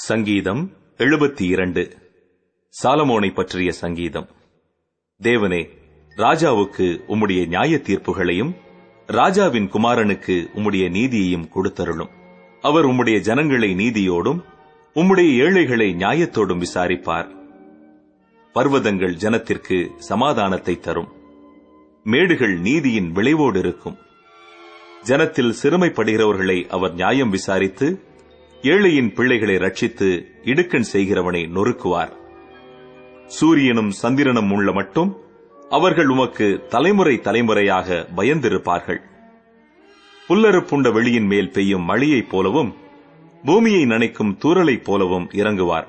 சங்கீதம் எழுபத்தி இரண்டு சாலமோனை பற்றிய சங்கீதம். தேவனே ராஜாவுக்கு உம்முடைய நியாய தீர்ப்புகளையும் ராஜாவின் குமாரனுக்கு உம்முடைய நீதியையும் கொடுத்தருளும். அவர் உம்முடைய ஜனங்களை நீதியோடும் உம்முடைய ஏழைகளை நியாயத்தோடும் விசாரிப்பார். பர்வதங்கள் ஜனத்திற்கு சமாதானத்தை தரும். மேடுகள் நீதியின் விளைவோடு இருக்கும். ஜனத்தில் சிறுமைப்படுகிறவர்களை அவர் நியாயம் விசாரித்து ஏழையின் பிள்ளைகளை ரட்சித்து இடுக்கண் செய்கிறவனை நொறுக்குவார். சூரியனும் சந்திரனும் உள்ள மட்டும் அவர்கள் உமக்கு தலைமுறை தலைமுறையாக பயந்திருப்பார்கள். புல்லறுப்புண்ட வெளியின் மேல் பெய்யும் மழையைப் போலவும் பூமியை நனைக்கும் தூரலைப் போலவும் இறங்குவார்.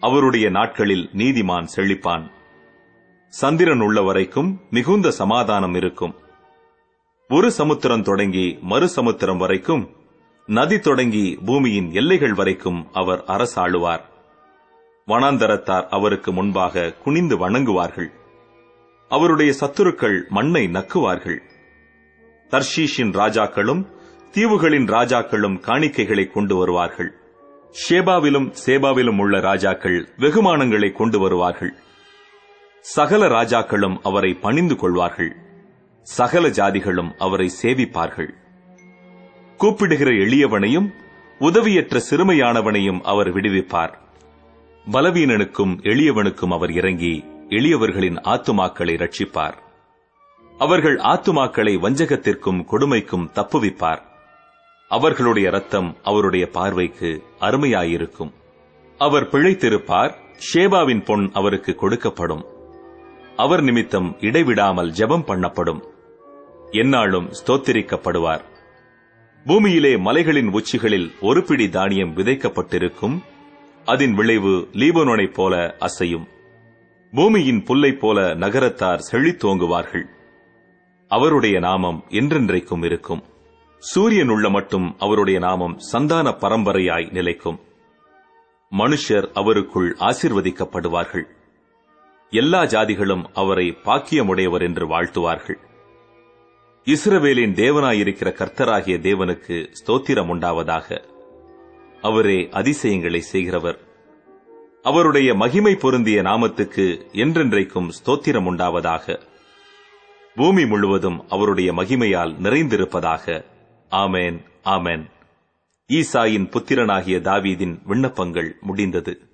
அவருடைய நாட்களில் நீதிமான் செழிப்பான். சந்திரன் உள்ள வரைக்கும் மிகுந்த சமாதானம் இருக்கும். ஒரு சமுத்திரம் தொடங்கி மறு சமுத்திரம் வரைக்கும் நதி தொடங்கி பூமியின் எல்லைகள் வரைக்கும் அவர் அரசாளுவார். வனாந்தரத்தார் அவருக்கு முன்பாக குனிந்து வணங்குவார்கள். அவருடைய சத்துருக்கள் மண்ணை நக்குவார்கள். தர்ஷீஷின் ராஜாக்களும் தீவுகளின் ராஜாக்களும் காணிக்கைகளை கொண்டு வருவார்கள். ஷேபாவிலும் சேபாவிலும் உள்ள ராஜாக்கள் வெகுமானங்களை கொண்டு வருவார்கள். சகல ராஜாக்களும் அவரை பணிந்து கொள்வார்கள். சகல ஜாதிகளும் அவரை சேவிப்பார்கள். கூப்பிடுகிற எளியவனையும் உதவியற்ற சிறுமையானவனையும் அவர் விடுவிப்பார். பலவீனனுக்கும் எளியவனுக்கும் அவர் இறங்கி எளியவர்களின் ஆத்துமாக்களை ரட்சிப்பார் அவர்கள் ஆத்துமாக்களை வஞ்சகத்திற்கும் கொடுமைக்கும் தப்புவிப்பார். அவர்களுடைய ரத்தம் அவருடைய பார்வைக்கு அருமையாயிருக்கும். அவர் பிழைத்திருப்பார் ஷேபாவின் பொன் அவருக்கு கொடுக்கப்படும். அவர் நிமித்தம் இடைவிடாமல் ஜெபம் பண்ணப்படும். எந்நாளும் ஸ்தோத்திரிக்கப்படுவார். பூமியிலே மலைகளின் உச்சிகளில் ஒரு பிடி தானியம் விதைக்கப்பட்டிருக்கும். அதன் விளைவு லீபனோனைப் போல அசையும். பூமியின் புல்லைப் போல நகரத்தார் செழித்தோங்குவார்கள் அவருடைய நாமம் என்றென்றைக்கும் இருக்கும். சூரியன் உள்ள மட்டும் அவருடைய நாமம் சந்தான பரம்பரையாய் நிலைக்கும். மனுஷர் அவருக்குள் ஆசிர்வதிக்கப்படுவார்கள். எல்லா ஜாதிகளும் அவரை பாக்கியமுடையவர் என்று வாழ்த்துவார்கள். இஸ்ரவேலின் தேவனாயிருக்கிற கர்த்தராகிய தேவனுக்கு ஸ்தோத்திரம் உண்டாவதாக. அவரே அதிசயங்களை செய்கிறவர். அவருடைய மகிமை பொருந்திய நாமத்துக்கு என்றென்றைக்கும் ஸ்தோத்திரம் உண்டாவதாக. பூமி முழுவதும் அவருடைய மகிமையால் நிறைந்திருப்பதாக. ஆமேன் ஆமேன். ஈசாயின் புத்திரனாகிய தாவீதின் விண்ணப்பங்கள் முடிந்தது.